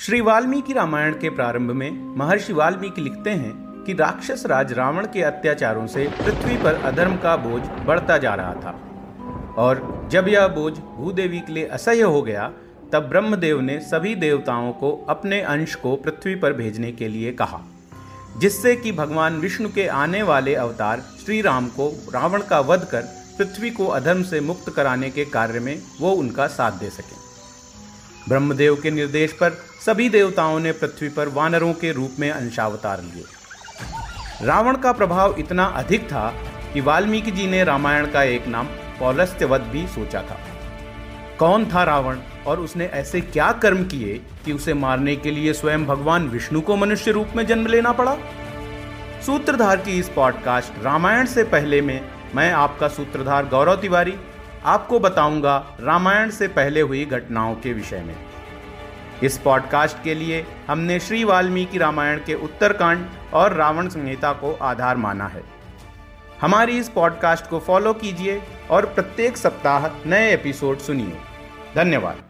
श्री वाल्मीकि रामायण के प्रारंभ में महर्षि वाल्मीकि लिखते हैं कि राक्षस राज रावण के अत्याचारों से पृथ्वी पर अधर्म का बोझ बढ़ता जा रहा था। और जब यह बोझ भूदेवी के लिए असह्य हो गया, तब ब्रह्मदेव ने सभी देवताओं को अपने अंश को पृथ्वी पर भेजने के लिए कहा, जिससे कि भगवान विष्णु के आने वाले अवतार श्री राम को रावण का वध कर पृथ्वी को अधर्म से मुक्त कराने के कार्य में वो उनका साथ दे सके। ब्रह्मदेव के निर्देश पर सभी देवताओं ने पृथ्वी पर वानरों के रूप में अंशावतार लिए। रावण का प्रभाव इतना अधिक था कि वाल्मीकि जी ने रामायण का एक नाम पौलस्त्यवध भी सोचा था। कौन था रावण और उसने ऐसे क्या कर्म किए कि उसे मारने के लिए स्वयं भगवान विष्णु को मनुष्य रूप में जन्म लेना पड़ा? सूत्रधार की इस पॉडकास्ट रामायण से पहले में मैं आपका सूत्रधार गौरव तिवारी आपको बताऊँगा रामायण से पहले हुई घटनाओं के विषय में। इस पॉडकास्ट के लिए हमने श्री वाल्मीकि रामायण के उत्तरकांड और रावण संहिता को आधार माना है। हमारी इस पॉडकास्ट को फॉलो कीजिए और प्रत्येक सप्ताह नए एपिसोड सुनिए। धन्यवाद।